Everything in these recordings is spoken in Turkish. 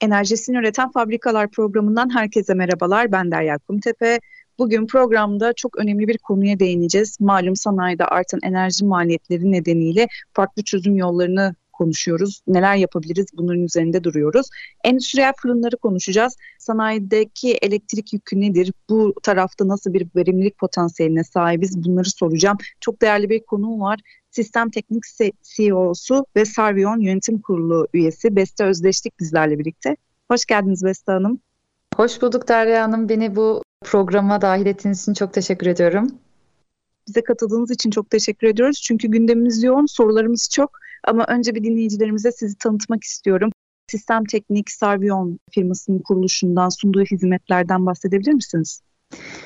Enerjisini Üreten Fabrikalar programından herkese merhabalar. Ben Derya Kumtepe. Bugün programda çok önemli bir konuya değineceğiz. Malum sanayide artan enerji maliyetleri nedeniyle farklı çözüm yollarını konuşuyoruz. Neler yapabiliriz bunların üzerinde duruyoruz. Endüstriyel fırınları konuşacağız. Sanayideki elektrik yükü nedir? Bu tarafta nasıl bir verimlilik potansiyeline sahibiz? Bunları soracağım. Çok değerli bir konuğum var. Sistem Teknik CEO'su ve Sarvion Yönetim Kurulu üyesi Beste Özdeşlik bizlerle birlikte. Hoş geldiniz Beste Hanım. Hoş bulduk Derya Hanım. Beni bu programa dahil ettiğiniz için çok teşekkür ediyorum. Bize katıldığınız için çok teşekkür ediyoruz. Çünkü gündemimiz yoğun, sorularımız çok. Ama önce bir dinleyicilerimize sizi tanıtmak istiyorum. Sistem Teknik Sarvion firmasının kuruluşundan sunduğu hizmetlerden bahsedebilir misiniz?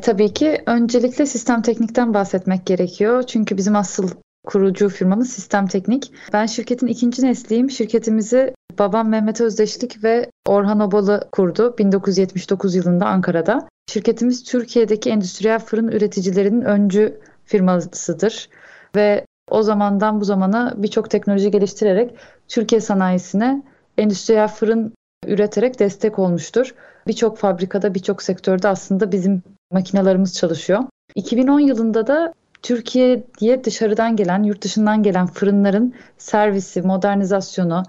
Tabii ki. Öncelikle Sistem Teknik'ten bahsetmek gerekiyor. Çünkü bizim asıl kurucu firmamız Sistem Teknik. Ben şirketin ikinci nesliyim. Şirketimizi babam Mehmet Özdeşlik ve Orhan Obalı kurdu 1979 yılında Ankara'da. Şirketimiz Türkiye'deki endüstriyel fırın üreticilerinin öncü firmasıdır ve o zamandan bu zamana birçok teknoloji geliştirerek Türkiye sanayisine endüstriyel fırın üreterek destek olmuştur. Birçok fabrikada, birçok sektörde aslında bizim makinelerimiz çalışıyor. 2010 yılında da Türkiye'ye dışarıdan gelen, yurt dışından gelen fırınların servisi, modernizasyonu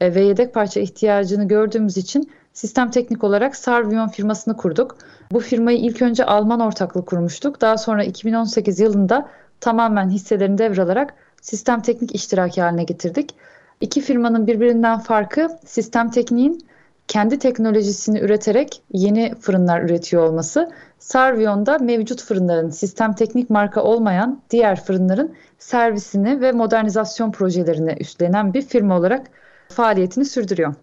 e, ve yedek parça ihtiyacını gördüğümüz için sistem teknik olarak Sarvion firmasını kurduk. Bu firmayı ilk önce Alman ortaklığı kurmuştuk. Daha sonra 2018 yılında tamamen hisselerini devralarak sistem teknik iştiraki haline getirdik. İki firmanın birbirinden farkı sistem tekniğin kendi teknolojisini üreterek yeni fırınlar üretiyor olması. Sarvion'da mevcut fırınların sistem teknik marka olmayan diğer fırınların servisini ve modernizasyon projelerini üstlenen bir firma olarak faaliyetini sürdürüyor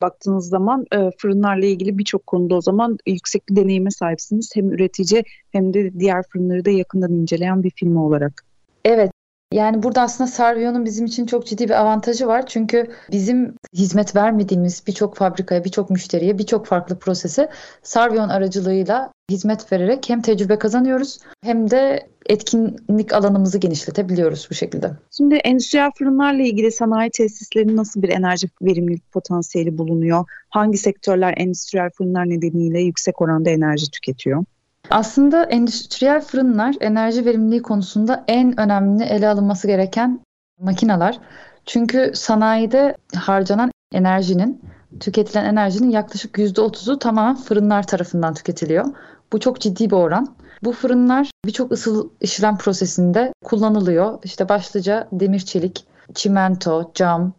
baktığınız zaman e, fırınlarla ilgili birçok konuda o zaman yüksek bir deneyime sahipsiniz. Hem üretici hem de diğer fırınları da yakından inceleyen bir firma olarak. Evet. Yani burada aslında Sarvion'un bizim için çok ciddi bir avantajı var. Çünkü bizim hizmet vermediğimiz birçok fabrikaya, birçok müşteriye, birçok farklı prosese Sarvion aracılığıyla hizmet vererek hem tecrübe kazanıyoruz hem de etkinlik alanımızı genişletebiliyoruz bu şekilde. Şimdi endüstriyel fırınlarla ilgili sanayi tesislerinin nasıl bir enerji verimlilik potansiyeli bulunuyor? Hangi sektörler endüstriyel fırınlar nedeniyle yüksek oranda enerji tüketiyor? Aslında endüstriyel fırınlar enerji verimliliği konusunda en önemli ele alınması gereken makineler. Çünkü sanayide harcanan enerjinin, tüketilen enerjinin yaklaşık %30'u tamamen fırınlar tarafından tüketiliyor. Bu çok ciddi bir oran. Bu fırınlar birçok ısıl işlem prosesinde kullanılıyor. İşte başlıca demir çelik, çimento, cam,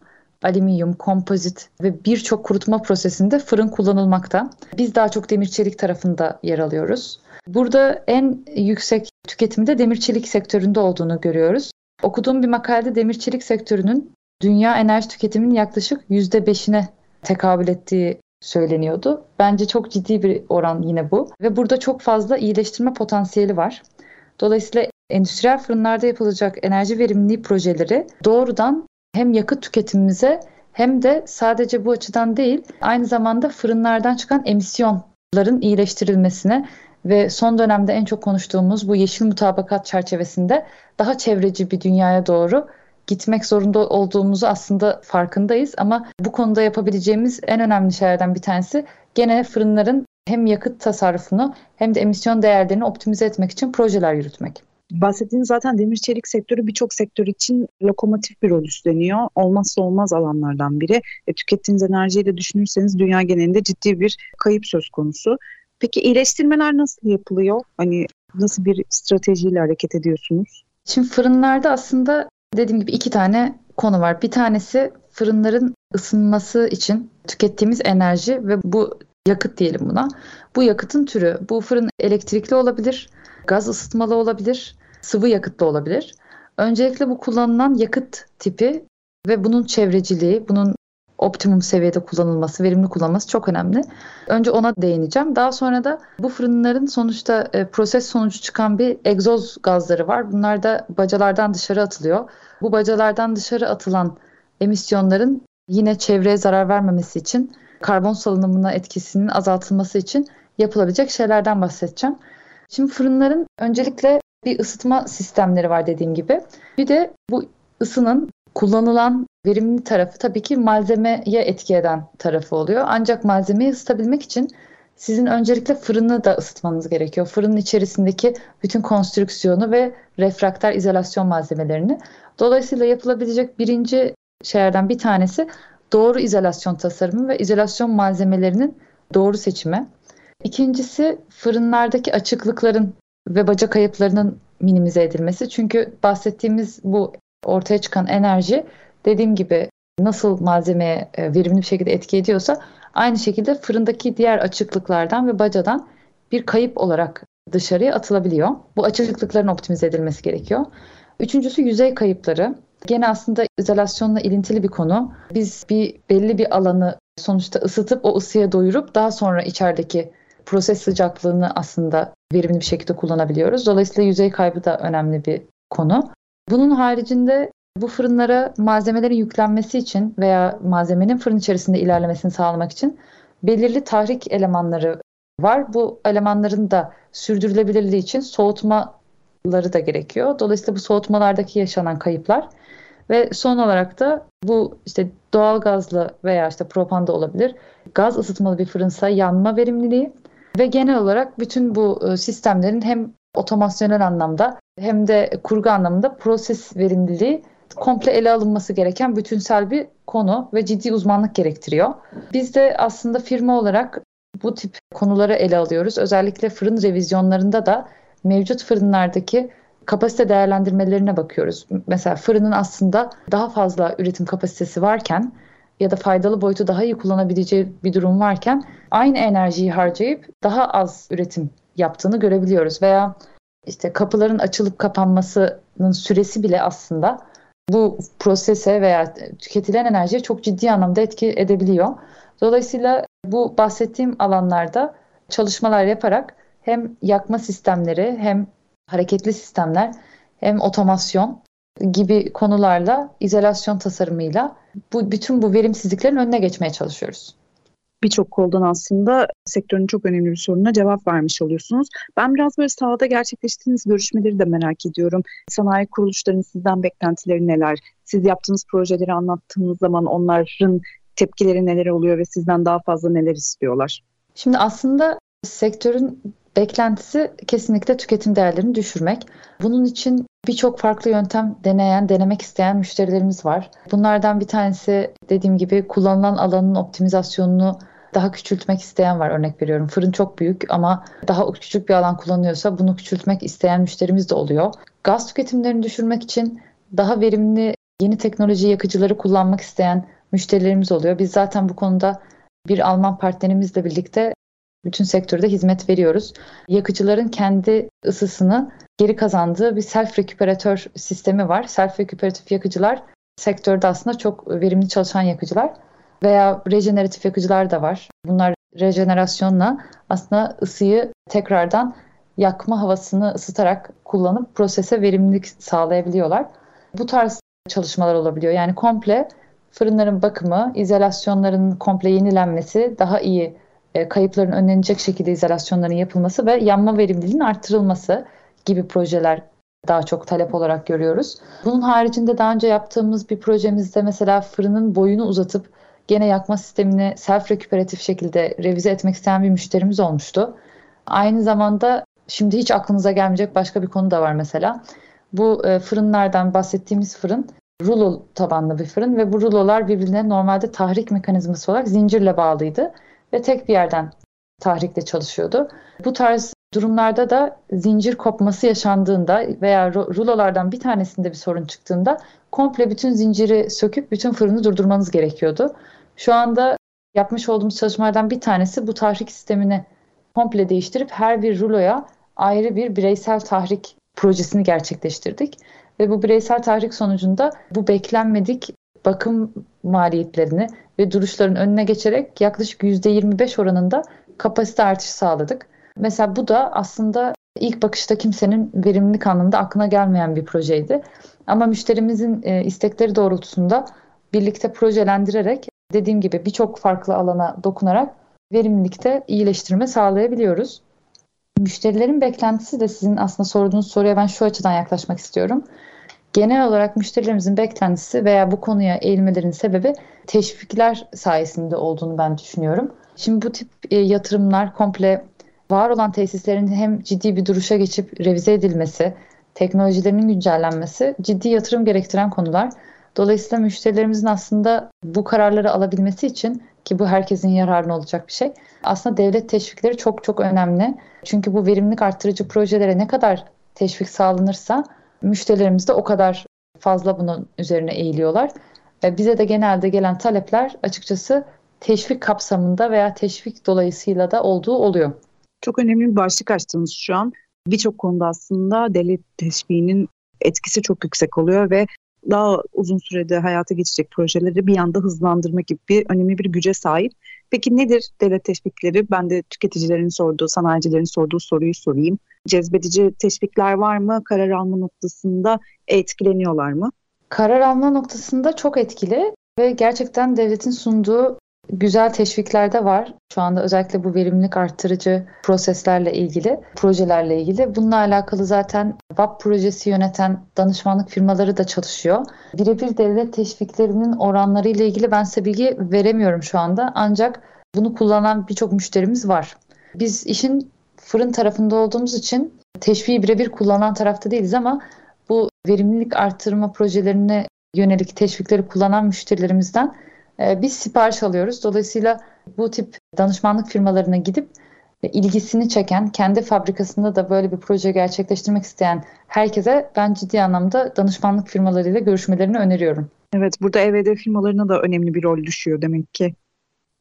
alüminyum, kompozit ve birçok kurutma prosesinde fırın kullanılmakta. Biz daha çok demir çelik tarafında yer alıyoruz. Burada en yüksek tüketimde demir çelik sektöründe olduğunu görüyoruz. Okuduğum bir makalede demir çelik sektörünün dünya enerji tüketiminin yaklaşık %5'ine tekabül ettiği söyleniyordu. Bence çok ciddi bir oran yine bu ve burada çok fazla iyileştirme potansiyeli var. Dolayısıyla endüstriyel fırınlarda yapılacak enerji verimliliği projeleri doğrudan hem yakıt tüketimimize hem de sadece bu açıdan değil aynı zamanda fırınlardan çıkan emisyonların iyileştirilmesine ve son dönemde en çok konuştuğumuz bu yeşil mutabakat çerçevesinde daha çevreci bir dünyaya doğru gitmek zorunda olduğumuzu aslında farkındayız ama bu konuda yapabileceğimiz en önemli şeylerden bir tanesi gene fırınların hem yakıt tasarrufunu hem de emisyon değerlerini optimize etmek için projeler yürütmek. Bahsettiğiniz zaten demir çelik sektörü birçok sektör için lokomotif bir rol üstleniyor. Olmazsa olmaz alanlardan biri. E, tükettiğiniz enerjiyi de düşünürseniz dünya genelinde ciddi bir kayıp söz konusu. Peki iyileştirmeler nasıl yapılıyor? Hani nasıl bir stratejiyle hareket ediyorsunuz? Şimdi fırınlarda aslında dediğim gibi iki tane konu var. Bir tanesi fırınların ısınması için tükettiğimiz enerji ve bu yakıt diyelim buna. Bu yakıtın türü. Bu fırın elektrikli olabilir, gaz ısıtmalı olabilir, sıvı yakıtlı olabilir. Öncelikle bu kullanılan yakıt tipi ve bunun çevreciliği, bunun optimum seviyede kullanılması, verimli kullanılması çok önemli. Önce ona değineceğim. Daha sonra da bu fırınların sonuçta e, proses sonucu çıkan bir egzoz gazları var. Bunlar da bacalardan dışarı atılıyor. Bu bacalardan dışarı atılan emisyonların yine çevreye zarar vermemesi için karbon salınımına etkisinin azaltılması için yapılabilecek şeylerden bahsedeceğim. Şimdi fırınların öncelikle bir ısıtma sistemleri var dediğim gibi. Bir de bu ısının kullanılan verimli tarafı tabii ki malzemeye etki eden tarafı oluyor. Ancak malzemeyi ısıtabilmek için sizin öncelikle fırını da ısıtmanız gerekiyor. Fırının içerisindeki bütün konstrüksiyonu ve refraktör izolasyon malzemelerini. Dolayısıyla yapılabilecek birinci şeylerden bir tanesi doğru izolasyon tasarımı ve izolasyon malzemelerinin doğru seçimi. İkincisi fırınlardaki açıklıkların ve baca kayıplarının minimize edilmesi. Çünkü bahsettiğimiz bu ortaya çıkan enerji dediğim gibi nasıl malzemeye verimli bir şekilde etki ediyorsa aynı şekilde fırındaki diğer açıklıklardan ve bacadan bir kayıp olarak dışarıya atılabiliyor. Bu açıklıkların optimize edilmesi gerekiyor. Üçüncüsü yüzey kayıpları. Gene aslında izolasyonla ilintili bir konu. Biz bir belli bir alanı sonuçta ısıtıp o ısıya doyurup daha sonra içerideki proses sıcaklığını aslında verimli bir şekilde kullanabiliyoruz. Dolayısıyla yüzey kaybı da önemli bir konu. Bunun haricinde bu fırınlara malzemelerin yüklenmesi için veya malzemenin fırın içerisinde ilerlemesini sağlamak için belirli tahrik elemanları var. Bu elemanların da sürdürülebilirliği için soğutmaları da gerekiyor. Dolayısıyla bu soğutmalardaki yaşanan kayıplar ve son olarak da bu işte doğal gazlı veya işte propanda olabilir. Gaz ısıtmalı bir fırınsa yanma verimliliği ve genel olarak bütün bu e, sistemlerin hem otomasyonel anlamda hem de kurgu anlamında proses verimliliği komple ele alınması gereken bütünsel bir konu ve ciddi uzmanlık gerektiriyor. Biz de aslında firma olarak bu tip konuları ele alıyoruz. Özellikle fırın revizyonlarında da mevcut fırınlardaki kapasite değerlendirmelerine bakıyoruz. Mesela fırının aslında daha fazla üretim kapasitesi varken ya da faydalı boyutu daha iyi kullanabileceği bir durum varken aynı enerjiyi harcayıp daha az üretim yaptığını görebiliyoruz. Veya işte kapıların açılıp kapanmasının süresi bile aslında bu prosese veya tüketilen enerjiye çok ciddi anlamda etki edebiliyor. Dolayısıyla bu bahsettiğim alanlarda çalışmalar yaparak hem yakma sistemleri hem hareketli sistemler hem otomasyon gibi konularla izolasyon tasarımıyla bu bütün bu verimsizliklerin önüne geçmeye çalışıyoruz birçok koldan aslında sektörün çok önemli bir sorununa cevap vermiş oluyorsunuz. Ben biraz böyle sahada gerçekleştiğiniz görüşmeleri de merak ediyorum. Sanayi kuruluşlarının sizden beklentileri neler? Siz yaptığınız projeleri anlattığınız zaman onların tepkileri neler oluyor ve sizden daha fazla neler istiyorlar? Şimdi aslında sektörün beklentisi kesinlikle tüketim değerlerini düşürmek. Bunun için birçok farklı yöntem deneyen, denemek isteyen müşterilerimiz var. Bunlardan bir tanesi dediğim gibi kullanılan alanın optimizasyonunu daha küçültmek isteyen var örnek veriyorum. Fırın çok büyük ama daha küçük bir alan kullanıyorsa bunu küçültmek isteyen müşterimiz de oluyor. Gaz tüketimlerini düşürmek için daha verimli yeni teknoloji yakıcıları kullanmak isteyen müşterilerimiz oluyor. Biz zaten bu konuda bir Alman partnerimizle birlikte bütün sektörde hizmet veriyoruz. Yakıcıların kendi ısısını geri kazandığı bir self reküperatör sistemi var. Self reküperatif yakıcılar sektörde aslında çok verimli çalışan yakıcılar veya rejeneratif yakıcılar da var. Bunlar rejenerasyonla aslında ısıyı tekrardan yakma havasını ısıtarak kullanıp prosese verimlilik sağlayabiliyorlar. Bu tarz çalışmalar olabiliyor. Yani komple fırınların bakımı, izolasyonların komple yenilenmesi, daha iyi e, kayıpların önlenecek şekilde izolasyonların yapılması ve yanma verimliliğinin arttırılması gibi projeler daha çok talep olarak görüyoruz. Bunun haricinde daha önce yaptığımız bir projemizde mesela fırının boyunu uzatıp gene yakma sistemini self rekuperatif şekilde revize etmek isteyen bir müşterimiz olmuştu. Aynı zamanda şimdi hiç aklınıza gelmeyecek başka bir konu da var mesela. Bu e, fırınlardan bahsettiğimiz fırın rulo tabanlı bir fırın ve bu rulolar birbirine normalde tahrik mekanizması olarak zincirle bağlıydı ve tek bir yerden tahrikle çalışıyordu. Bu tarz durumlarda da zincir kopması yaşandığında veya rulolardan bir tanesinde bir sorun çıktığında komple bütün zinciri söküp bütün fırını durdurmanız gerekiyordu. Şu anda yapmış olduğumuz çalışmalardan bir tanesi bu tahrik sistemini komple değiştirip her bir ruloya ayrı bir bireysel tahrik projesini gerçekleştirdik. ve bu bireysel tahrik sonucunda bu beklenmedik bakım maliyetlerini ve duruşların önüne geçerek yaklaşık %25 oranında kapasite artışı sağladık. Mesela bu da aslında ilk bakışta kimsenin verimlilik anlamında aklına gelmeyen bir projeydi. Ama müşterimizin e, istekleri doğrultusunda birlikte projelendirerek dediğim gibi birçok farklı alana dokunarak verimlilikte iyileştirme sağlayabiliyoruz. Müşterilerin beklentisi de sizin aslında sorduğunuz soruya ben şu açıdan yaklaşmak istiyorum. Genel olarak müşterilerimizin beklentisi veya bu konuya eğilmelerin sebebi teşvikler sayesinde olduğunu ben düşünüyorum. Şimdi bu tip e, yatırımlar komple var olan tesislerin hem ciddi bir duruşa geçip revize edilmesi, teknolojilerinin güncellenmesi ciddi yatırım gerektiren konular. Dolayısıyla müşterilerimizin aslında bu kararları alabilmesi için ki bu herkesin yararına olacak bir şey. Aslında devlet teşvikleri çok çok önemli. Çünkü bu verimlilik arttırıcı projelere ne kadar teşvik sağlanırsa müşterilerimiz de o kadar fazla bunun üzerine eğiliyorlar. Ve bize de genelde gelen talepler açıkçası teşvik kapsamında veya teşvik dolayısıyla da olduğu oluyor. Çok önemli bir başlık açtınız şu an. Birçok konuda aslında devlet teşviğinin etkisi çok yüksek oluyor ve daha uzun sürede hayata geçecek projeleri bir anda hızlandırma gibi bir önemli bir güce sahip. Peki nedir devlet teşvikleri? Ben de tüketicilerin sorduğu, sanayicilerin sorduğu soruyu sorayım. Cezbedici teşvikler var mı? Karar alma noktasında etkileniyorlar mı? Karar alma noktasında çok etkili ve gerçekten devletin sunduğu güzel teşvikler de var. Şu anda özellikle bu verimlilik arttırıcı proseslerle ilgili, projelerle ilgili. Bununla alakalı zaten VAP projesi yöneten danışmanlık firmaları da çalışıyor. Birebir devlet teşviklerinin oranları ile ilgili ben size bilgi veremiyorum şu anda. Ancak bunu kullanan birçok müşterimiz var. Biz işin fırın tarafında olduğumuz için teşviği birebir kullanan tarafta değiliz ama bu verimlilik arttırma projelerine yönelik teşvikleri kullanan müşterilerimizden ee, biz sipariş alıyoruz. Dolayısıyla bu tip danışmanlık firmalarına gidip e, ilgisini çeken, kendi fabrikasında da böyle bir proje gerçekleştirmek isteyen herkese ben ciddi anlamda danışmanlık firmalarıyla görüşmelerini öneriyorum. Evet, burada EVD firmalarına da önemli bir rol düşüyor demek ki.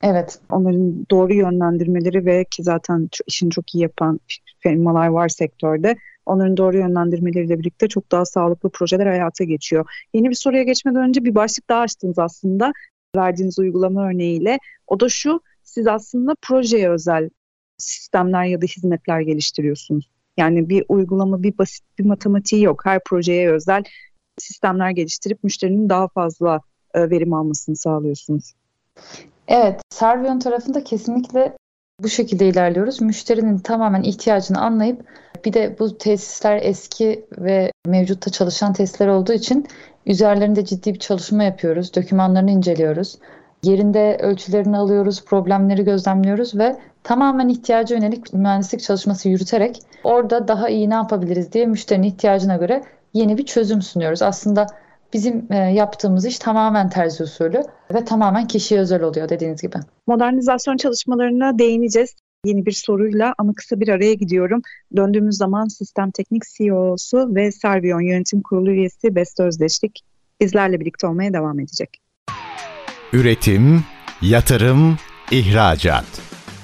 Evet. Onların doğru yönlendirmeleri ve ki zaten işini çok iyi yapan firmalar var sektörde. Onların doğru yönlendirmeleriyle birlikte çok daha sağlıklı projeler hayata geçiyor. Yeni bir soruya geçmeden önce bir başlık daha açtınız aslında verdiğiniz uygulama örneğiyle. O da şu, siz aslında projeye özel sistemler ya da hizmetler geliştiriyorsunuz. Yani bir uygulama, bir basit bir matematiği yok. Her projeye özel sistemler geliştirip müşterinin daha fazla e, verim almasını sağlıyorsunuz. Evet, Servion tarafında kesinlikle bu şekilde ilerliyoruz. Müşterinin tamamen ihtiyacını anlayıp bir de bu tesisler eski ve mevcutta çalışan tesisler olduğu için üzerlerinde ciddi bir çalışma yapıyoruz. Dokümanlarını inceliyoruz. Yerinde ölçülerini alıyoruz, problemleri gözlemliyoruz ve tamamen ihtiyaca yönelik mühendislik çalışması yürüterek orada daha iyi ne yapabiliriz diye müşterinin ihtiyacına göre yeni bir çözüm sunuyoruz. Aslında bizim e, yaptığımız iş tamamen terzi usulü ve tamamen kişiye özel oluyor dediğiniz gibi. Modernizasyon çalışmalarına değineceğiz yeni bir soruyla ama kısa bir araya gidiyorum. Döndüğümüz zaman Sistem Teknik CEO'su ve Servion Yönetim Kurulu üyesi Beste Özdeşlik bizlerle birlikte olmaya devam edecek. Üretim, yatırım, ihracat.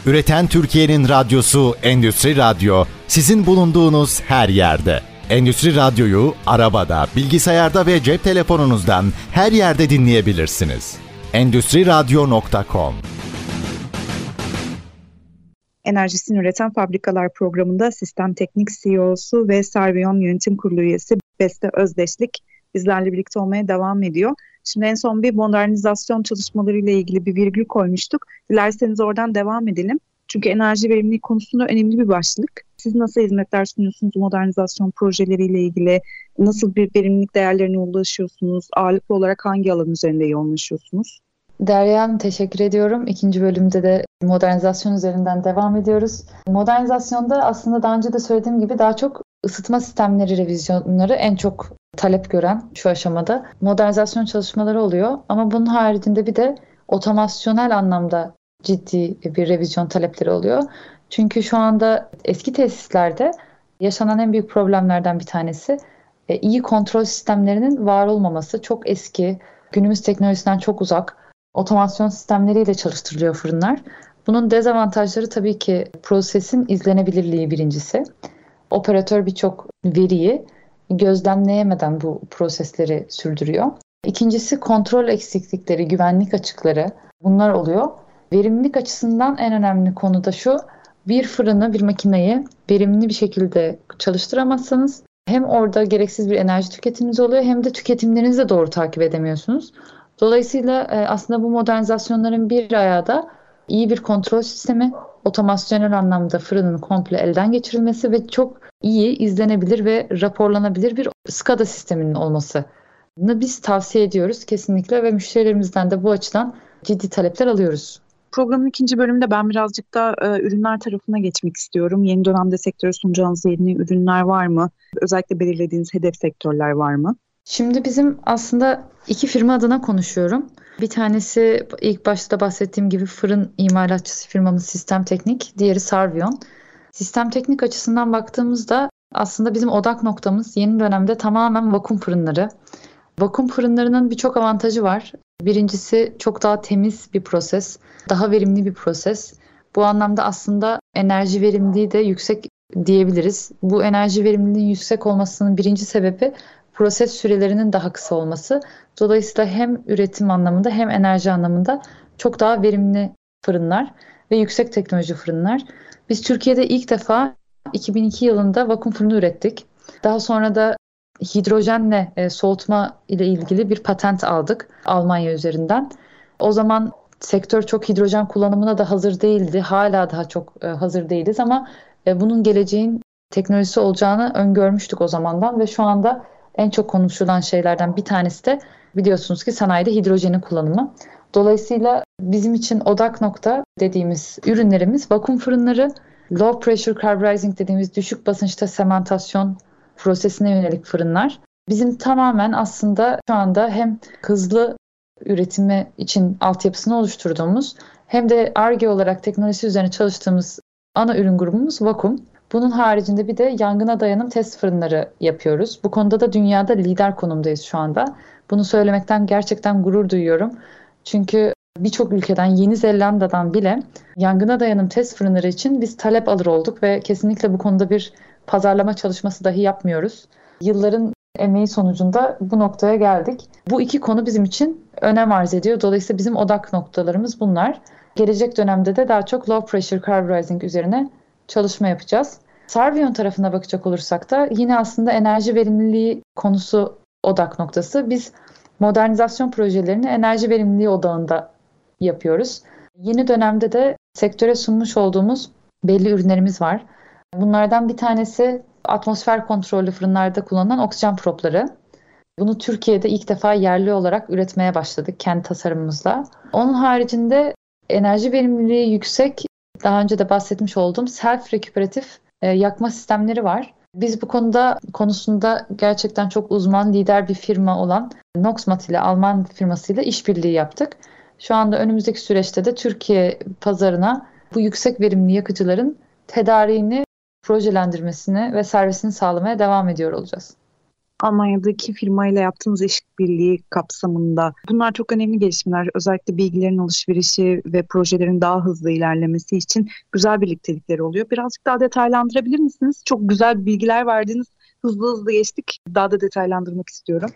Üreten Türkiye'nin radyosu Endüstri Radyo sizin bulunduğunuz her yerde. Endüstri Radyo'yu arabada, bilgisayarda ve cep telefonunuzdan her yerde dinleyebilirsiniz. Endüstri Radyo.com enerjisini üreten fabrikalar programında Sistem Teknik CEO'su ve Servion Yönetim Kurulu üyesi Beste Özdeşlik bizlerle birlikte olmaya devam ediyor. Şimdi en son bir modernizasyon çalışmaları ile ilgili bir virgül koymuştuk. Dilerseniz oradan devam edelim. Çünkü enerji verimliliği konusunda önemli bir başlık. Siz nasıl hizmetler sunuyorsunuz modernizasyon projeleriyle ilgili? Nasıl bir verimlilik değerlerine ulaşıyorsunuz? Ağırlıklı olarak hangi alan üzerinde yoğunlaşıyorsunuz? Derya Hanım teşekkür ediyorum. İkinci bölümde de modernizasyon üzerinden devam ediyoruz. Modernizasyonda aslında daha önce de söylediğim gibi daha çok ısıtma sistemleri revizyonları en çok talep gören şu aşamada modernizasyon çalışmaları oluyor. Ama bunun haricinde bir de otomasyonel anlamda ciddi bir revizyon talepleri oluyor. Çünkü şu anda eski tesislerde yaşanan en büyük problemlerden bir tanesi e, iyi kontrol sistemlerinin var olmaması. Çok eski, günümüz teknolojisinden çok uzak otomasyon sistemleriyle çalıştırılıyor fırınlar. Bunun dezavantajları tabii ki prosesin izlenebilirliği birincisi. Operatör birçok veriyi gözlemleyemeden bu prosesleri sürdürüyor. İkincisi kontrol eksiklikleri, güvenlik açıkları bunlar oluyor. Verimlilik açısından en önemli konu da şu. Bir fırını, bir makineyi verimli bir şekilde çalıştıramazsanız hem orada gereksiz bir enerji tüketiminiz oluyor hem de tüketimlerinizi de doğru takip edemiyorsunuz. Dolayısıyla e, aslında bu modernizasyonların bir ayağı da iyi bir kontrol sistemi, otomasyonel anlamda fırının komple elden geçirilmesi ve çok iyi izlenebilir ve raporlanabilir bir SCADA sisteminin olması biz tavsiye ediyoruz kesinlikle ve müşterilerimizden de bu açıdan ciddi talepler alıyoruz. Programın ikinci bölümünde ben birazcık da e, ürünler tarafına geçmek istiyorum. Yeni dönemde sektöre sunacağınız yeni ürünler var mı? Özellikle belirlediğiniz hedef sektörler var mı? Şimdi bizim aslında iki firma adına konuşuyorum. Bir tanesi ilk başta bahsettiğim gibi fırın imalatçısı firmamız Sistem Teknik, diğeri Sarvion. Sistem Teknik açısından baktığımızda aslında bizim odak noktamız yeni dönemde tamamen vakum fırınları. Vakum fırınlarının birçok avantajı var. Birincisi çok daha temiz bir proses, daha verimli bir proses. Bu anlamda aslında enerji verimliliği de yüksek diyebiliriz. Bu enerji verimliliğinin yüksek olmasının birinci sebebi proses sürelerinin daha kısa olması. Dolayısıyla hem üretim anlamında hem enerji anlamında çok daha verimli fırınlar ve yüksek teknoloji fırınlar. Biz Türkiye'de ilk defa 2002 yılında vakum fırını ürettik. Daha sonra da hidrojenle e, soğutma ile ilgili bir patent aldık Almanya üzerinden. O zaman sektör çok hidrojen kullanımına da hazır değildi. Hala daha çok e, hazır değiliz ama e, bunun geleceğin teknolojisi olacağını öngörmüştük o zamandan ve şu anda en çok konuşulan şeylerden bir tanesi de biliyorsunuz ki sanayide hidrojenin kullanımı. Dolayısıyla bizim için odak nokta dediğimiz ürünlerimiz vakum fırınları, low pressure carburizing dediğimiz düşük basınçta sementasyon prosesine yönelik fırınlar. Bizim tamamen aslında şu anda hem hızlı üretimi için altyapısını oluşturduğumuz hem de ARGE olarak teknolojisi üzerine çalıştığımız ana ürün grubumuz vakum. Bunun haricinde bir de yangına dayanım test fırınları yapıyoruz. Bu konuda da dünyada lider konumdayız şu anda. Bunu söylemekten gerçekten gurur duyuyorum. Çünkü birçok ülkeden Yeni Zelanda'dan bile yangına dayanım test fırınları için biz talep alır olduk ve kesinlikle bu konuda bir pazarlama çalışması dahi yapmıyoruz. Yılların emeği sonucunda bu noktaya geldik. Bu iki konu bizim için önem arz ediyor. Dolayısıyla bizim odak noktalarımız bunlar. Gelecek dönemde de daha çok low pressure carburizing üzerine çalışma yapacağız. Sarvion tarafına bakacak olursak da yine aslında enerji verimliliği konusu odak noktası. Biz modernizasyon projelerini enerji verimliliği odağında yapıyoruz. Yeni dönemde de sektöre sunmuş olduğumuz belli ürünlerimiz var. Bunlardan bir tanesi atmosfer kontrollü fırınlarda kullanılan oksijen propları. Bunu Türkiye'de ilk defa yerli olarak üretmeye başladık kendi tasarımımızla. Onun haricinde enerji verimliliği yüksek, daha önce de bahsetmiş olduğum self rekuperatif e, yakma sistemleri var. Biz bu konuda konusunda gerçekten çok uzman, lider bir firma olan Noxmat ile Alman firmasıyla işbirliği yaptık. Şu anda önümüzdeki süreçte de Türkiye pazarına bu yüksek verimli yakıcıların tedariğini projelendirmesini ve servisini sağlamaya devam ediyor olacağız. Almanya'daki firmayla yaptığınız işbirliği kapsamında bunlar çok önemli gelişmeler. Özellikle bilgilerin alışverişi ve projelerin daha hızlı ilerlemesi için güzel birliktelikleri oluyor. Birazcık daha detaylandırabilir misiniz? Çok güzel bilgiler verdiniz. Hızlı hızlı geçtik. Daha da detaylandırmak istiyorum.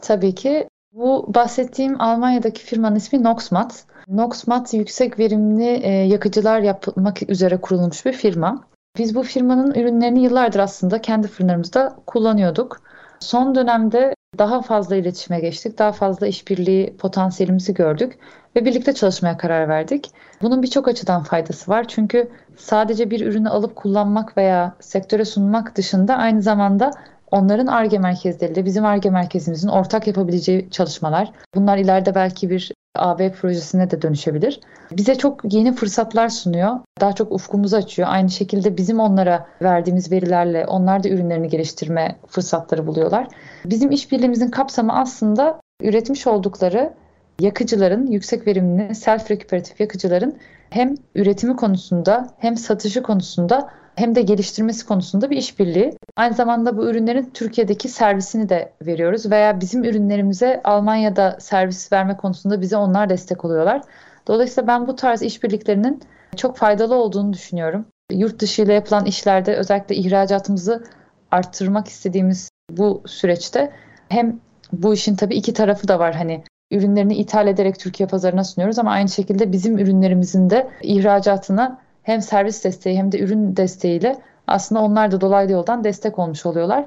Tabii ki. Bu bahsettiğim Almanya'daki firmanın ismi Noxmat. Noxmat yüksek verimli e, yakıcılar yapmak üzere kurulmuş bir firma. Biz bu firmanın ürünlerini yıllardır aslında kendi fırınlarımızda kullanıyorduk. Son dönemde daha fazla iletişime geçtik, daha fazla işbirliği potansiyelimizi gördük ve birlikte çalışmaya karar verdik. Bunun birçok açıdan faydası var. Çünkü sadece bir ürünü alıp kullanmak veya sektöre sunmak dışında aynı zamanda onların ARGE merkezleriyle bizim ARGE merkezimizin ortak yapabileceği çalışmalar. Bunlar ileride belki bir AB projesine de dönüşebilir. Bize çok yeni fırsatlar sunuyor. Daha çok ufkumuzu açıyor. Aynı şekilde bizim onlara verdiğimiz verilerle onlar da ürünlerini geliştirme fırsatları buluyorlar. Bizim işbirliğimizin kapsamı aslında üretmiş oldukları yakıcıların, yüksek verimli self rekuperatif yakıcıların hem üretimi konusunda hem satışı konusunda hem de geliştirmesi konusunda bir işbirliği. Aynı zamanda bu ürünlerin Türkiye'deki servisini de veriyoruz veya bizim ürünlerimize Almanya'da servis verme konusunda bize onlar destek oluyorlar. Dolayısıyla ben bu tarz işbirliklerinin çok faydalı olduğunu düşünüyorum. Yurt dışı ile yapılan işlerde özellikle ihracatımızı arttırmak istediğimiz bu süreçte hem bu işin tabii iki tarafı da var. Hani ürünlerini ithal ederek Türkiye pazarına sunuyoruz ama aynı şekilde bizim ürünlerimizin de ihracatına hem servis desteği hem de ürün desteğiyle aslında onlar da dolaylı yoldan destek olmuş oluyorlar.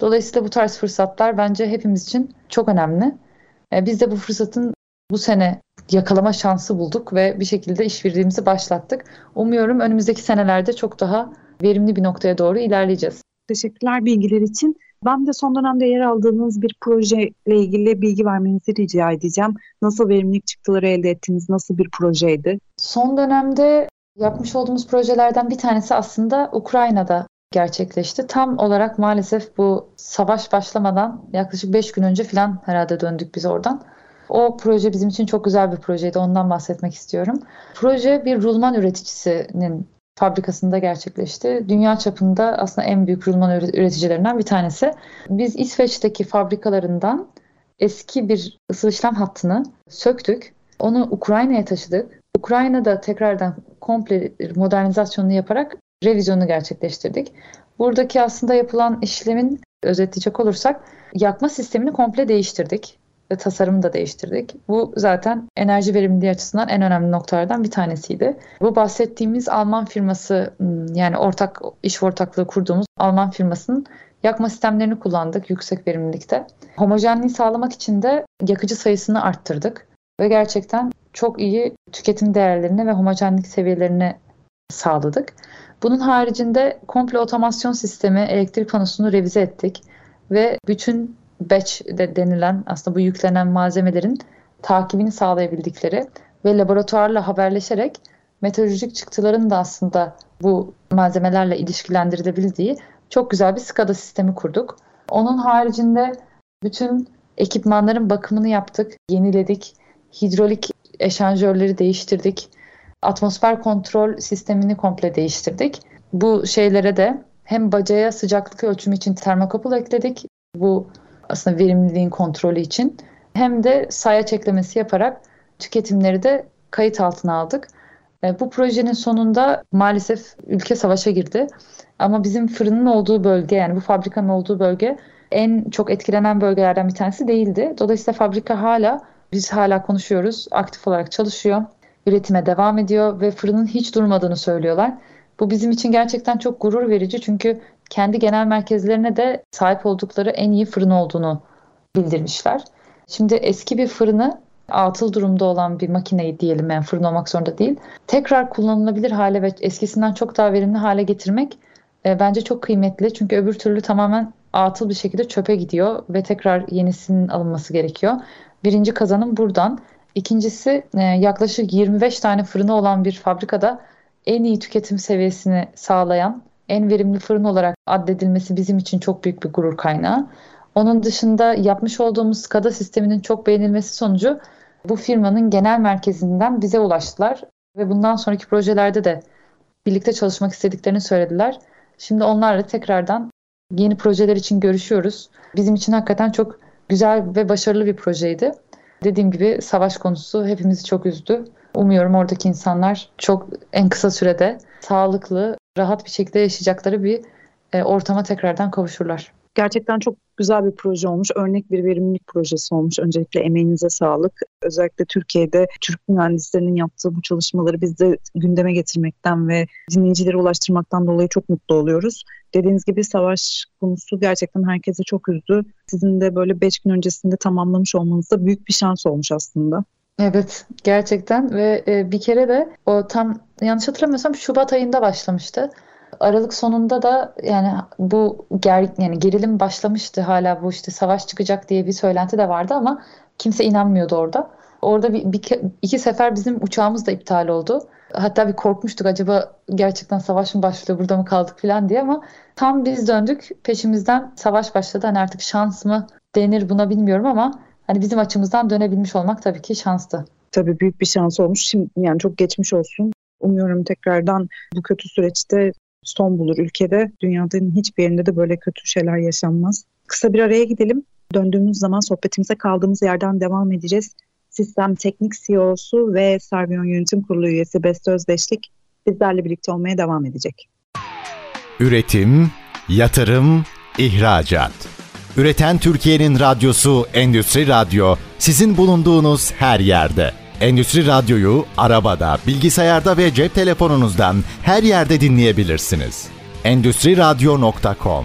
Dolayısıyla bu tarz fırsatlar bence hepimiz için çok önemli. E, biz de bu fırsatın bu sene yakalama şansı bulduk ve bir şekilde işbirliğimizi başlattık. Umuyorum önümüzdeki senelerde çok daha verimli bir noktaya doğru ilerleyeceğiz. Teşekkürler bilgiler için. Ben de son dönemde yer aldığınız bir projeyle ilgili bilgi vermenizi rica edeceğim. Nasıl verimlilik çıktıları elde ettiniz? Nasıl bir projeydi? Son dönemde yapmış olduğumuz projelerden bir tanesi aslında Ukrayna'da gerçekleşti. Tam olarak maalesef bu savaş başlamadan yaklaşık 5 gün önce falan herhalde döndük biz oradan. O proje bizim için çok güzel bir projeydi. Ondan bahsetmek istiyorum. Proje bir rulman üreticisinin fabrikasında gerçekleşti. Dünya çapında aslında en büyük rulman üreticilerinden bir tanesi. Biz İsveç'teki fabrikalarından eski bir ısı işlem hattını söktük. Onu Ukrayna'ya taşıdık. Ukrayna'da tekrardan komple modernizasyonunu yaparak revizyonu gerçekleştirdik. Buradaki aslında yapılan işlemin özetleyecek olursak yakma sistemini komple değiştirdik ve tasarımı da değiştirdik. Bu zaten enerji verimliliği açısından en önemli noktalardan bir tanesiydi. Bu bahsettiğimiz Alman firması hmm, yani ortak iş ortaklığı kurduğumuz Alman firmasının yakma sistemlerini kullandık yüksek verimlilikte. Homojenliği sağlamak için de yakıcı sayısını arttırdık ve gerçekten çok iyi tüketim değerlerini ve homojenlik seviyelerini sağladık. Bunun haricinde komple otomasyon sistemi elektrik panosunu revize ettik ve bütün batch de denilen aslında bu yüklenen malzemelerin takibini sağlayabildikleri ve laboratuvarla haberleşerek meteorolojik çıktıların da aslında bu malzemelerle ilişkilendirilebildiği çok güzel bir SCADA sistemi kurduk. Onun haricinde bütün ekipmanların bakımını yaptık, yeniledik. Hidrolik eşanjörleri değiştirdik. Atmosfer kontrol sistemini komple değiştirdik. Bu şeylere de hem bacaya sıcaklık ölçümü için termokapıl ekledik. Bu aslında verimliliğin kontrolü için hem de sayaç eklemesi yaparak tüketimleri de kayıt altına aldık. E, bu projenin sonunda maalesef ülke savaşa girdi. Ama bizim fırının olduğu bölge yani bu fabrikanın olduğu bölge en çok etkilenen bölgelerden bir tanesi değildi. Dolayısıyla fabrika hala biz hala konuşuyoruz. Aktif olarak çalışıyor. Üretime devam ediyor ve fırının hiç durmadığını söylüyorlar. Bu bizim için gerçekten çok gurur verici çünkü kendi genel merkezlerine de sahip oldukları en iyi fırın olduğunu bildirmişler. Şimdi eski bir fırını atıl durumda olan bir makineyi diyelim yani fırın olmak zorunda değil. Tekrar kullanılabilir hale ve eskisinden çok daha verimli hale getirmek e, bence çok kıymetli. Çünkü öbür türlü tamamen atıl bir şekilde çöpe gidiyor ve tekrar yenisinin alınması gerekiyor. Birinci kazanım buradan. İkincisi e, yaklaşık 25 tane fırını olan bir fabrikada en iyi tüketim seviyesini sağlayan en verimli fırın olarak addedilmesi bizim için çok büyük bir gurur kaynağı. Onun dışında yapmış olduğumuz SCADA sisteminin çok beğenilmesi sonucu bu firmanın genel merkezinden bize ulaştılar ve bundan sonraki projelerde de birlikte çalışmak istediklerini söylediler. Şimdi onlarla tekrardan yeni projeler için görüşüyoruz. Bizim için hakikaten çok güzel ve başarılı bir projeydi. Dediğim gibi savaş konusu hepimizi çok üzdü. Umuyorum oradaki insanlar çok en kısa sürede sağlıklı, rahat bir şekilde yaşayacakları bir e, ortama tekrardan kavuşurlar. Gerçekten çok güzel bir proje olmuş. Örnek bir verimlilik projesi olmuş. Öncelikle emeğinize sağlık. Özellikle Türkiye'de Türk mühendislerinin yaptığı bu çalışmaları biz de gündeme getirmekten ve dinleyicilere ulaştırmaktan dolayı çok mutlu oluyoruz. Dediğiniz gibi savaş konusu gerçekten herkese çok üzdü. Sizin de böyle 5 gün öncesinde tamamlamış olmanız da büyük bir şans olmuş aslında. Evet gerçekten ve e, bir kere de o tam yanlış hatırlamıyorsam Şubat ayında başlamıştı. Aralık sonunda da yani bu ger yani gerilim başlamıştı hala bu işte savaş çıkacak diye bir söylenti de vardı ama kimse inanmıyordu orada. Orada bir, bir iki sefer bizim uçağımız da iptal oldu. Hatta bir korkmuştuk acaba gerçekten savaş mı başlıyor burada mı kaldık falan diye ama tam biz döndük peşimizden savaş başladı. Hani artık şans mı denir buna bilmiyorum ama hani bizim açımızdan dönebilmiş olmak tabii ki şanstı. Tabii büyük bir şans olmuş. Şimdi yani çok geçmiş olsun. Umuyorum tekrardan bu kötü süreçte son bulur ülkede. Dünyanın hiçbir yerinde de böyle kötü şeyler yaşanmaz. Kısa bir araya gidelim. Döndüğümüz zaman sohbetimize kaldığımız yerden devam edeceğiz. Sistem Teknik CEO'su ve Servion Yönetim Kurulu üyesi Beste Özdeşlik bizlerle birlikte olmaya devam edecek. Üretim, yatırım, ihracat. Üreten Türkiye'nin radyosu Endüstri Radyo sizin bulunduğunuz her yerde. Endüstri Radyo'yu arabada, bilgisayarda ve cep telefonunuzdan her yerde dinleyebilirsiniz. Endüstri Radyo.com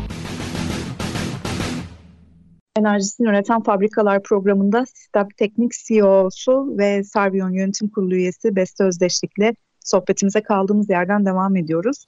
Enerjisini Üreten Fabrikalar programında Sistem Teknik CEO'su ve Servion Yönetim Kurulu üyesi Beste Özdeşlik'le sohbetimize kaldığımız yerden devam ediyoruz.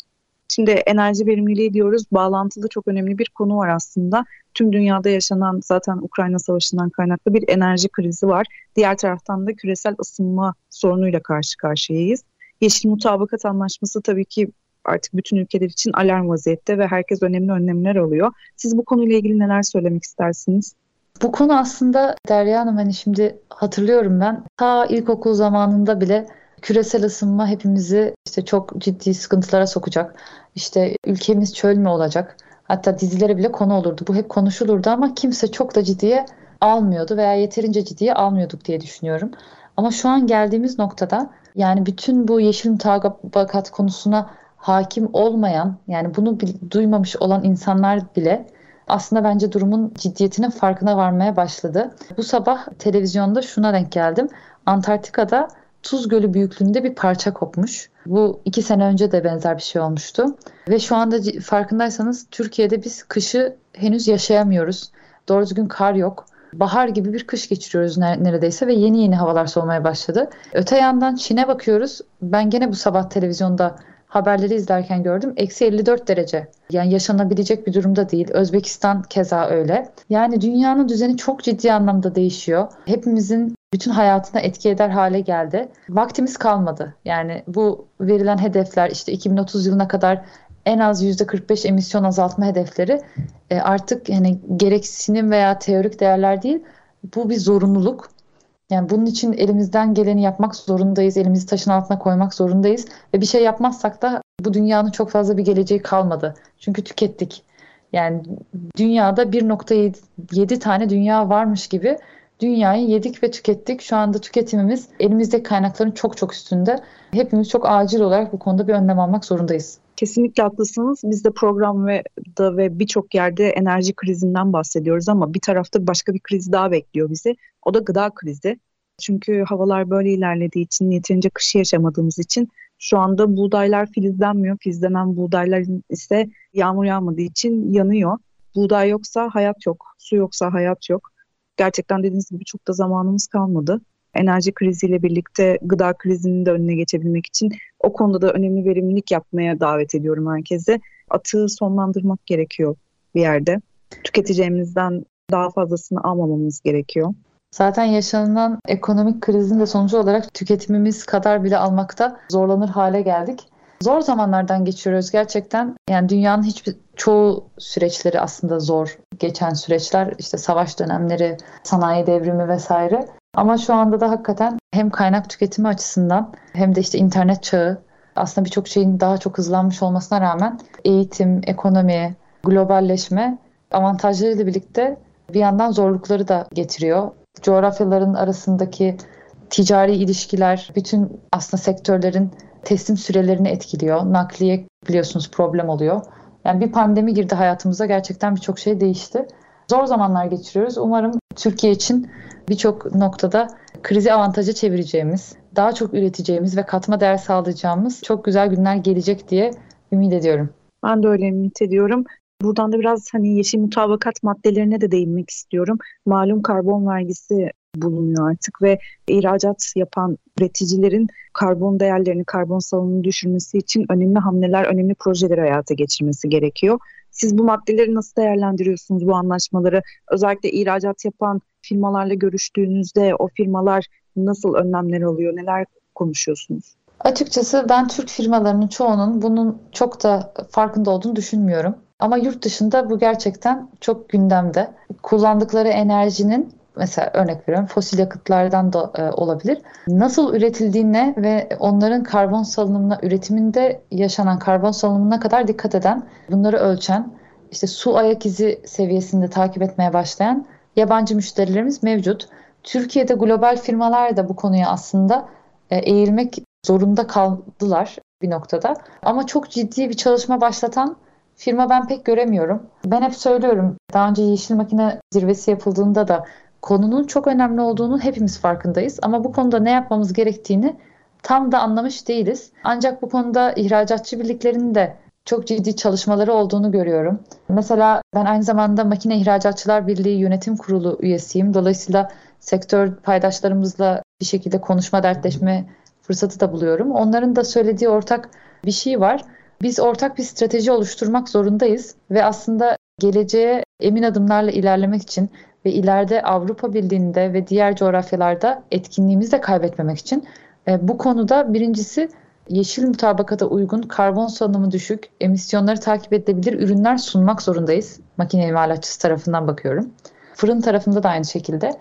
Şimdi enerji verimliliği diyoruz. Bağlantılı çok önemli bir konu var aslında. Tüm dünyada yaşanan zaten Ukrayna Savaşı'ndan kaynaklı bir enerji krizi var. Diğer taraftan da küresel ısınma sorunuyla karşı karşıyayız. Yeşil Mutabakat Anlaşması tabii ki artık bütün ülkeler için alarm vaziyette ve herkes önemli önlemler alıyor. Siz bu konuyla ilgili neler söylemek istersiniz? Bu konu aslında Derya Hanım hani şimdi hatırlıyorum ben ta ilkokul zamanında bile küresel ısınma hepimizi işte çok ciddi sıkıntılara sokacak. İşte ülkemiz çöl mü olacak? Hatta dizilere bile konu olurdu. Bu hep konuşulurdu ama kimse çok da ciddiye almıyordu veya yeterince ciddiye almıyorduk diye düşünüyorum. Ama şu an geldiğimiz noktada yani bütün bu yeşil mutabakat konusuna hakim olmayan yani bunu duymamış olan insanlar bile aslında bence durumun ciddiyetinin farkına varmaya başladı. Bu sabah televizyonda şuna denk geldim. Antarktika'da Tuz Gölü büyüklüğünde bir parça kopmuş. Bu iki sene önce de benzer bir şey olmuştu. Ve şu anda farkındaysanız Türkiye'de biz kışı henüz yaşayamıyoruz. Doğru düzgün kar yok. Bahar gibi bir kış geçiriyoruz neredeyse ve yeni yeni havalar soğumaya başladı. Öte yandan Çin'e bakıyoruz. Ben gene bu sabah televizyonda haberleri izlerken gördüm. Eksi 54 derece. Yani yaşanabilecek bir durumda değil. Özbekistan keza öyle. Yani dünyanın düzeni çok ciddi anlamda değişiyor. Hepimizin bütün hayatına etki eder hale geldi. Vaktimiz kalmadı. Yani bu verilen hedefler işte 2030 yılına kadar en az %45 emisyon azaltma hedefleri e, artık yani gereksinim veya teorik değerler değil. Bu bir zorunluluk. Yani bunun için elimizden geleni yapmak zorundayız. Elimizi taşın altına koymak zorundayız. Ve bir şey yapmazsak da bu dünyanın çok fazla bir geleceği kalmadı. Çünkü tükettik. Yani dünyada 1.7 tane dünya varmış gibi dünyayı yedik ve tükettik. Şu anda tüketimimiz elimizdeki kaynakların çok çok üstünde. Hepimiz çok acil olarak bu konuda bir önlem almak zorundayız. Kesinlikle haklısınız. Biz de programda ve birçok yerde enerji krizinden bahsediyoruz ama bir tarafta başka bir kriz daha bekliyor bizi. O da gıda krizi. Çünkü havalar böyle ilerlediği için, yeterince kışı yaşamadığımız için şu anda buğdaylar filizlenmiyor. Filizlenen buğdaylar ise yağmur yağmadığı için yanıyor. Buğday yoksa hayat yok, su yoksa hayat yok. Gerçekten dediğiniz gibi çok da zamanımız kalmadı enerji kriziyle birlikte gıda krizinin de önüne geçebilmek için o konuda da önemli verimlilik yapmaya davet ediyorum herkese. Atığı sonlandırmak gerekiyor bir yerde. Tüketeceğimizden daha fazlasını almamamız gerekiyor. Zaten yaşanılan ekonomik krizin de sonucu olarak tüketimimiz kadar bile almakta zorlanır hale geldik. Zor zamanlardan geçiyoruz gerçekten. Yani dünyanın hiçbir çoğu süreçleri aslında zor geçen süreçler. İşte savaş dönemleri, sanayi devrimi vesaire. Ama şu anda da hakikaten hem kaynak tüketimi açısından hem de işte internet çağı aslında birçok şeyin daha çok hızlanmış olmasına rağmen eğitim, ekonomi, globalleşme avantajlarıyla birlikte bir yandan zorlukları da getiriyor. Coğrafyaların arasındaki ticari ilişkiler bütün aslında sektörlerin teslim sürelerini etkiliyor. Nakliye biliyorsunuz problem oluyor. Yani bir pandemi girdi hayatımıza gerçekten birçok şey değişti. Zor zamanlar geçiriyoruz. Umarım Türkiye için birçok noktada krizi avantaja çevireceğimiz, daha çok üreteceğimiz ve katma değer sağlayacağımız çok güzel günler gelecek diye ümit ediyorum. Ben de öyle ümit ediyorum. Buradan da biraz hani yeşil mutabakat maddelerine de değinmek istiyorum. Malum karbon vergisi bulunuyor artık ve ihracat yapan üreticilerin karbon değerlerini, karbon salınımını düşürmesi için önemli hamleler, önemli projeler hayata geçirmesi gerekiyor. Siz bu maddeleri nasıl değerlendiriyorsunuz bu anlaşmaları? Özellikle ihracat yapan firmalarla görüştüğünüzde o firmalar nasıl önlemler alıyor? Neler konuşuyorsunuz? Açıkçası ben Türk firmalarının çoğunun bunun çok da farkında olduğunu düşünmüyorum. Ama yurt dışında bu gerçekten çok gündemde. Kullandıkları enerjinin mesela örnek veriyorum fosil yakıtlardan da e, olabilir. Nasıl üretildiğine ve onların karbon salınımına üretiminde yaşanan karbon salınımına kadar dikkat eden, bunları ölçen, işte su ayak izi seviyesinde takip etmeye başlayan yabancı müşterilerimiz mevcut. Türkiye'de global firmalar da bu konuya aslında e, eğilmek zorunda kaldılar bir noktada. Ama çok ciddi bir çalışma başlatan firma ben pek göremiyorum. Ben hep söylüyorum daha önce Yeşil Makine zirvesi yapıldığında da konunun çok önemli olduğunu hepimiz farkındayız. Ama bu konuda ne yapmamız gerektiğini tam da anlamış değiliz. Ancak bu konuda ihracatçı birliklerinin de çok ciddi çalışmaları olduğunu görüyorum. Mesela ben aynı zamanda Makine İhracatçılar Birliği Yönetim Kurulu üyesiyim. Dolayısıyla sektör paydaşlarımızla bir şekilde konuşma, dertleşme fırsatı da buluyorum. Onların da söylediği ortak bir şey var. Biz ortak bir strateji oluşturmak zorundayız ve aslında geleceğe emin adımlarla ilerlemek için ve ileride Avrupa Birliği'nde ve diğer coğrafyalarda etkinliğimizi de kaybetmemek için e, bu konuda birincisi yeşil mutabakata uygun, karbon salınımı düşük, emisyonları takip edilebilir ürünler sunmak zorundayız. Makine imalatçısı tarafından bakıyorum. Fırın tarafında da aynı şekilde.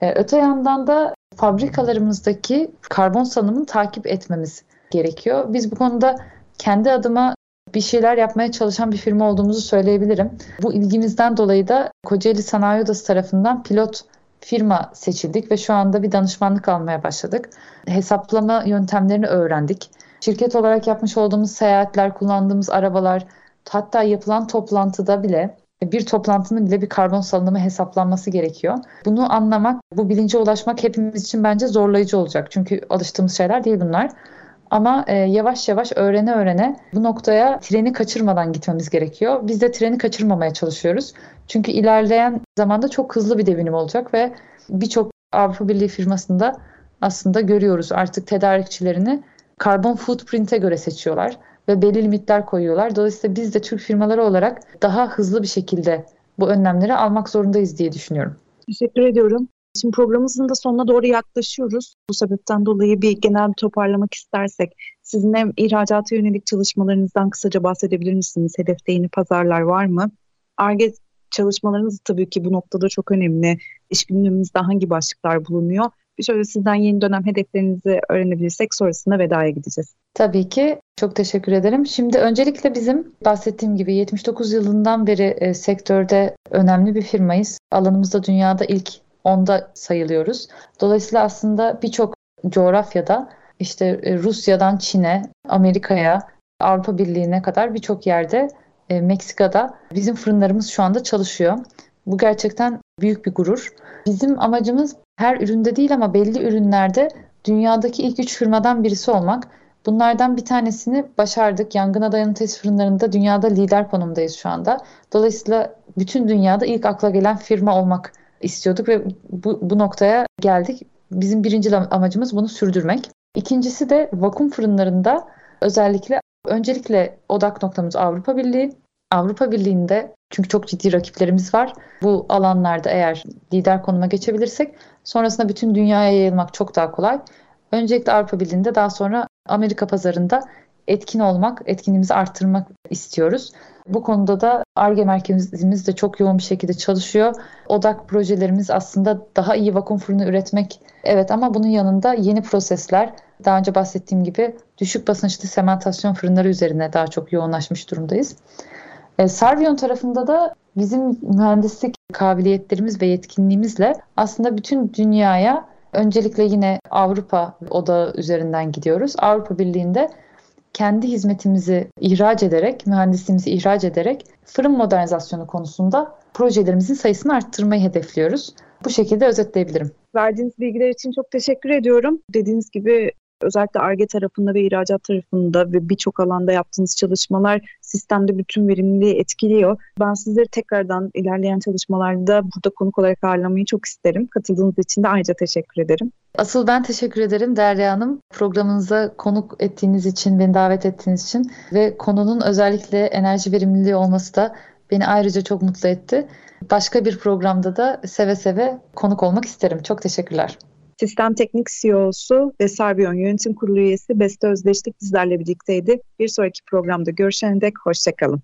E, öte yandan da fabrikalarımızdaki karbon salınımını takip etmemiz gerekiyor. Biz bu konuda kendi adıma bir şeyler yapmaya çalışan bir firma olduğumuzu söyleyebilirim. Bu ilgimizden dolayı da Kocaeli Sanayi Odası tarafından pilot firma seçildik ve şu anda bir danışmanlık almaya başladık. Hesaplama yöntemlerini öğrendik. Şirket olarak yapmış olduğumuz seyahatler, kullandığımız arabalar, hatta yapılan toplantıda bile bir toplantının bile bir karbon salınımı hesaplanması gerekiyor. Bunu anlamak, bu bilince ulaşmak hepimiz için bence zorlayıcı olacak. Çünkü alıştığımız şeyler değil bunlar. Ama e, yavaş yavaş öğrene öğrene bu noktaya treni kaçırmadan gitmemiz gerekiyor. Biz de treni kaçırmamaya çalışıyoruz. Çünkü ilerleyen zamanda çok hızlı bir devinim olacak ve birçok Avrupa Birliği firmasında aslında görüyoruz artık tedarikçilerini karbon footprint'e göre seçiyorlar ve belli limitler koyuyorlar. Dolayısıyla biz de Türk firmaları olarak daha hızlı bir şekilde bu önlemleri almak zorundayız diye düşünüyorum. Teşekkür ediyorum. Şimdi programımızın da sonuna doğru yaklaşıyoruz. Bu sebepten dolayı bir genel bir toparlamak istersek sizin hem ihracata yönelik çalışmalarınızdan kısaca bahsedebilir misiniz? Hedefte yeni pazarlar var mı? ARGE çalışmalarınız tabii ki bu noktada çok önemli. İş gündemimizde hangi başlıklar bulunuyor? Bir şöyle sizden yeni dönem hedeflerinizi öğrenebilirsek sonrasında vedaya gideceğiz. Tabii ki. Çok teşekkür ederim. Şimdi öncelikle bizim bahsettiğim gibi 79 yılından beri e, sektörde önemli bir firmayız. Alanımızda dünyada ilk onda sayılıyoruz. Dolayısıyla aslında birçok coğrafyada işte e, Rusya'dan Çin'e, Amerika'ya, Avrupa Birliği'ne kadar birçok yerde e, Meksika'da bizim fırınlarımız şu anda çalışıyor. Bu gerçekten büyük bir gurur. Bizim amacımız her üründe değil ama belli ürünlerde dünyadaki ilk üç firmadan birisi olmak. Bunlardan bir tanesini başardık. Yangına dayanı test fırınlarında dünyada lider konumdayız şu anda. Dolayısıyla bütün dünyada ilk akla gelen firma olmak istiyorduk ve bu, bu noktaya geldik. Bizim birinci amacımız bunu sürdürmek. İkincisi de vakum fırınlarında özellikle öncelikle odak noktamız Avrupa Birliği. Avrupa Birliği'nde çünkü çok ciddi rakiplerimiz var. Bu alanlarda eğer lider konuma geçebilirsek sonrasında bütün dünyaya yayılmak çok daha kolay. Öncelikle Avrupa Birliği'nde daha sonra Amerika pazarında etkin olmak, etkinliğimizi arttırmak istiyoruz. Bu konuda da ARGE merkezimiz de çok yoğun bir şekilde çalışıyor. Odak projelerimiz aslında daha iyi vakum fırını üretmek. Evet ama bunun yanında yeni prosesler, daha önce bahsettiğim gibi düşük basınçlı sementasyon fırınları üzerine daha çok yoğunlaşmış durumdayız. E, Sarvion tarafında da bizim mühendislik kabiliyetlerimiz ve yetkinliğimizle aslında bütün dünyaya öncelikle yine Avrupa oda üzerinden gidiyoruz. Avrupa Birliği'nde kendi hizmetimizi ihraç ederek, mühendisliğimizi ihraç ederek fırın modernizasyonu konusunda projelerimizin sayısını arttırmayı hedefliyoruz. Bu şekilde özetleyebilirim. Verdiğiniz bilgiler için çok teşekkür ediyorum. Dediğiniz gibi özellikle ARGE tarafında ve ihracat tarafında ve birçok alanda yaptığınız çalışmalar sistemde bütün verimliliği etkiliyor. Ben sizleri tekrardan ilerleyen çalışmalarda burada konuk olarak ağırlamayı çok isterim. Katıldığınız için de ayrıca teşekkür ederim. Asıl ben teşekkür ederim Derya Hanım. Programınıza konuk ettiğiniz için, beni davet ettiğiniz için ve konunun özellikle enerji verimliliği olması da beni ayrıca çok mutlu etti. Başka bir programda da seve seve konuk olmak isterim. Çok teşekkürler. Sistem Teknik CEO'su ve Sarbion Yönetim Kurulu üyesi Beste Özdeşlik bizlerle birlikteydi. Bir sonraki programda görüşene dek hoşçakalın.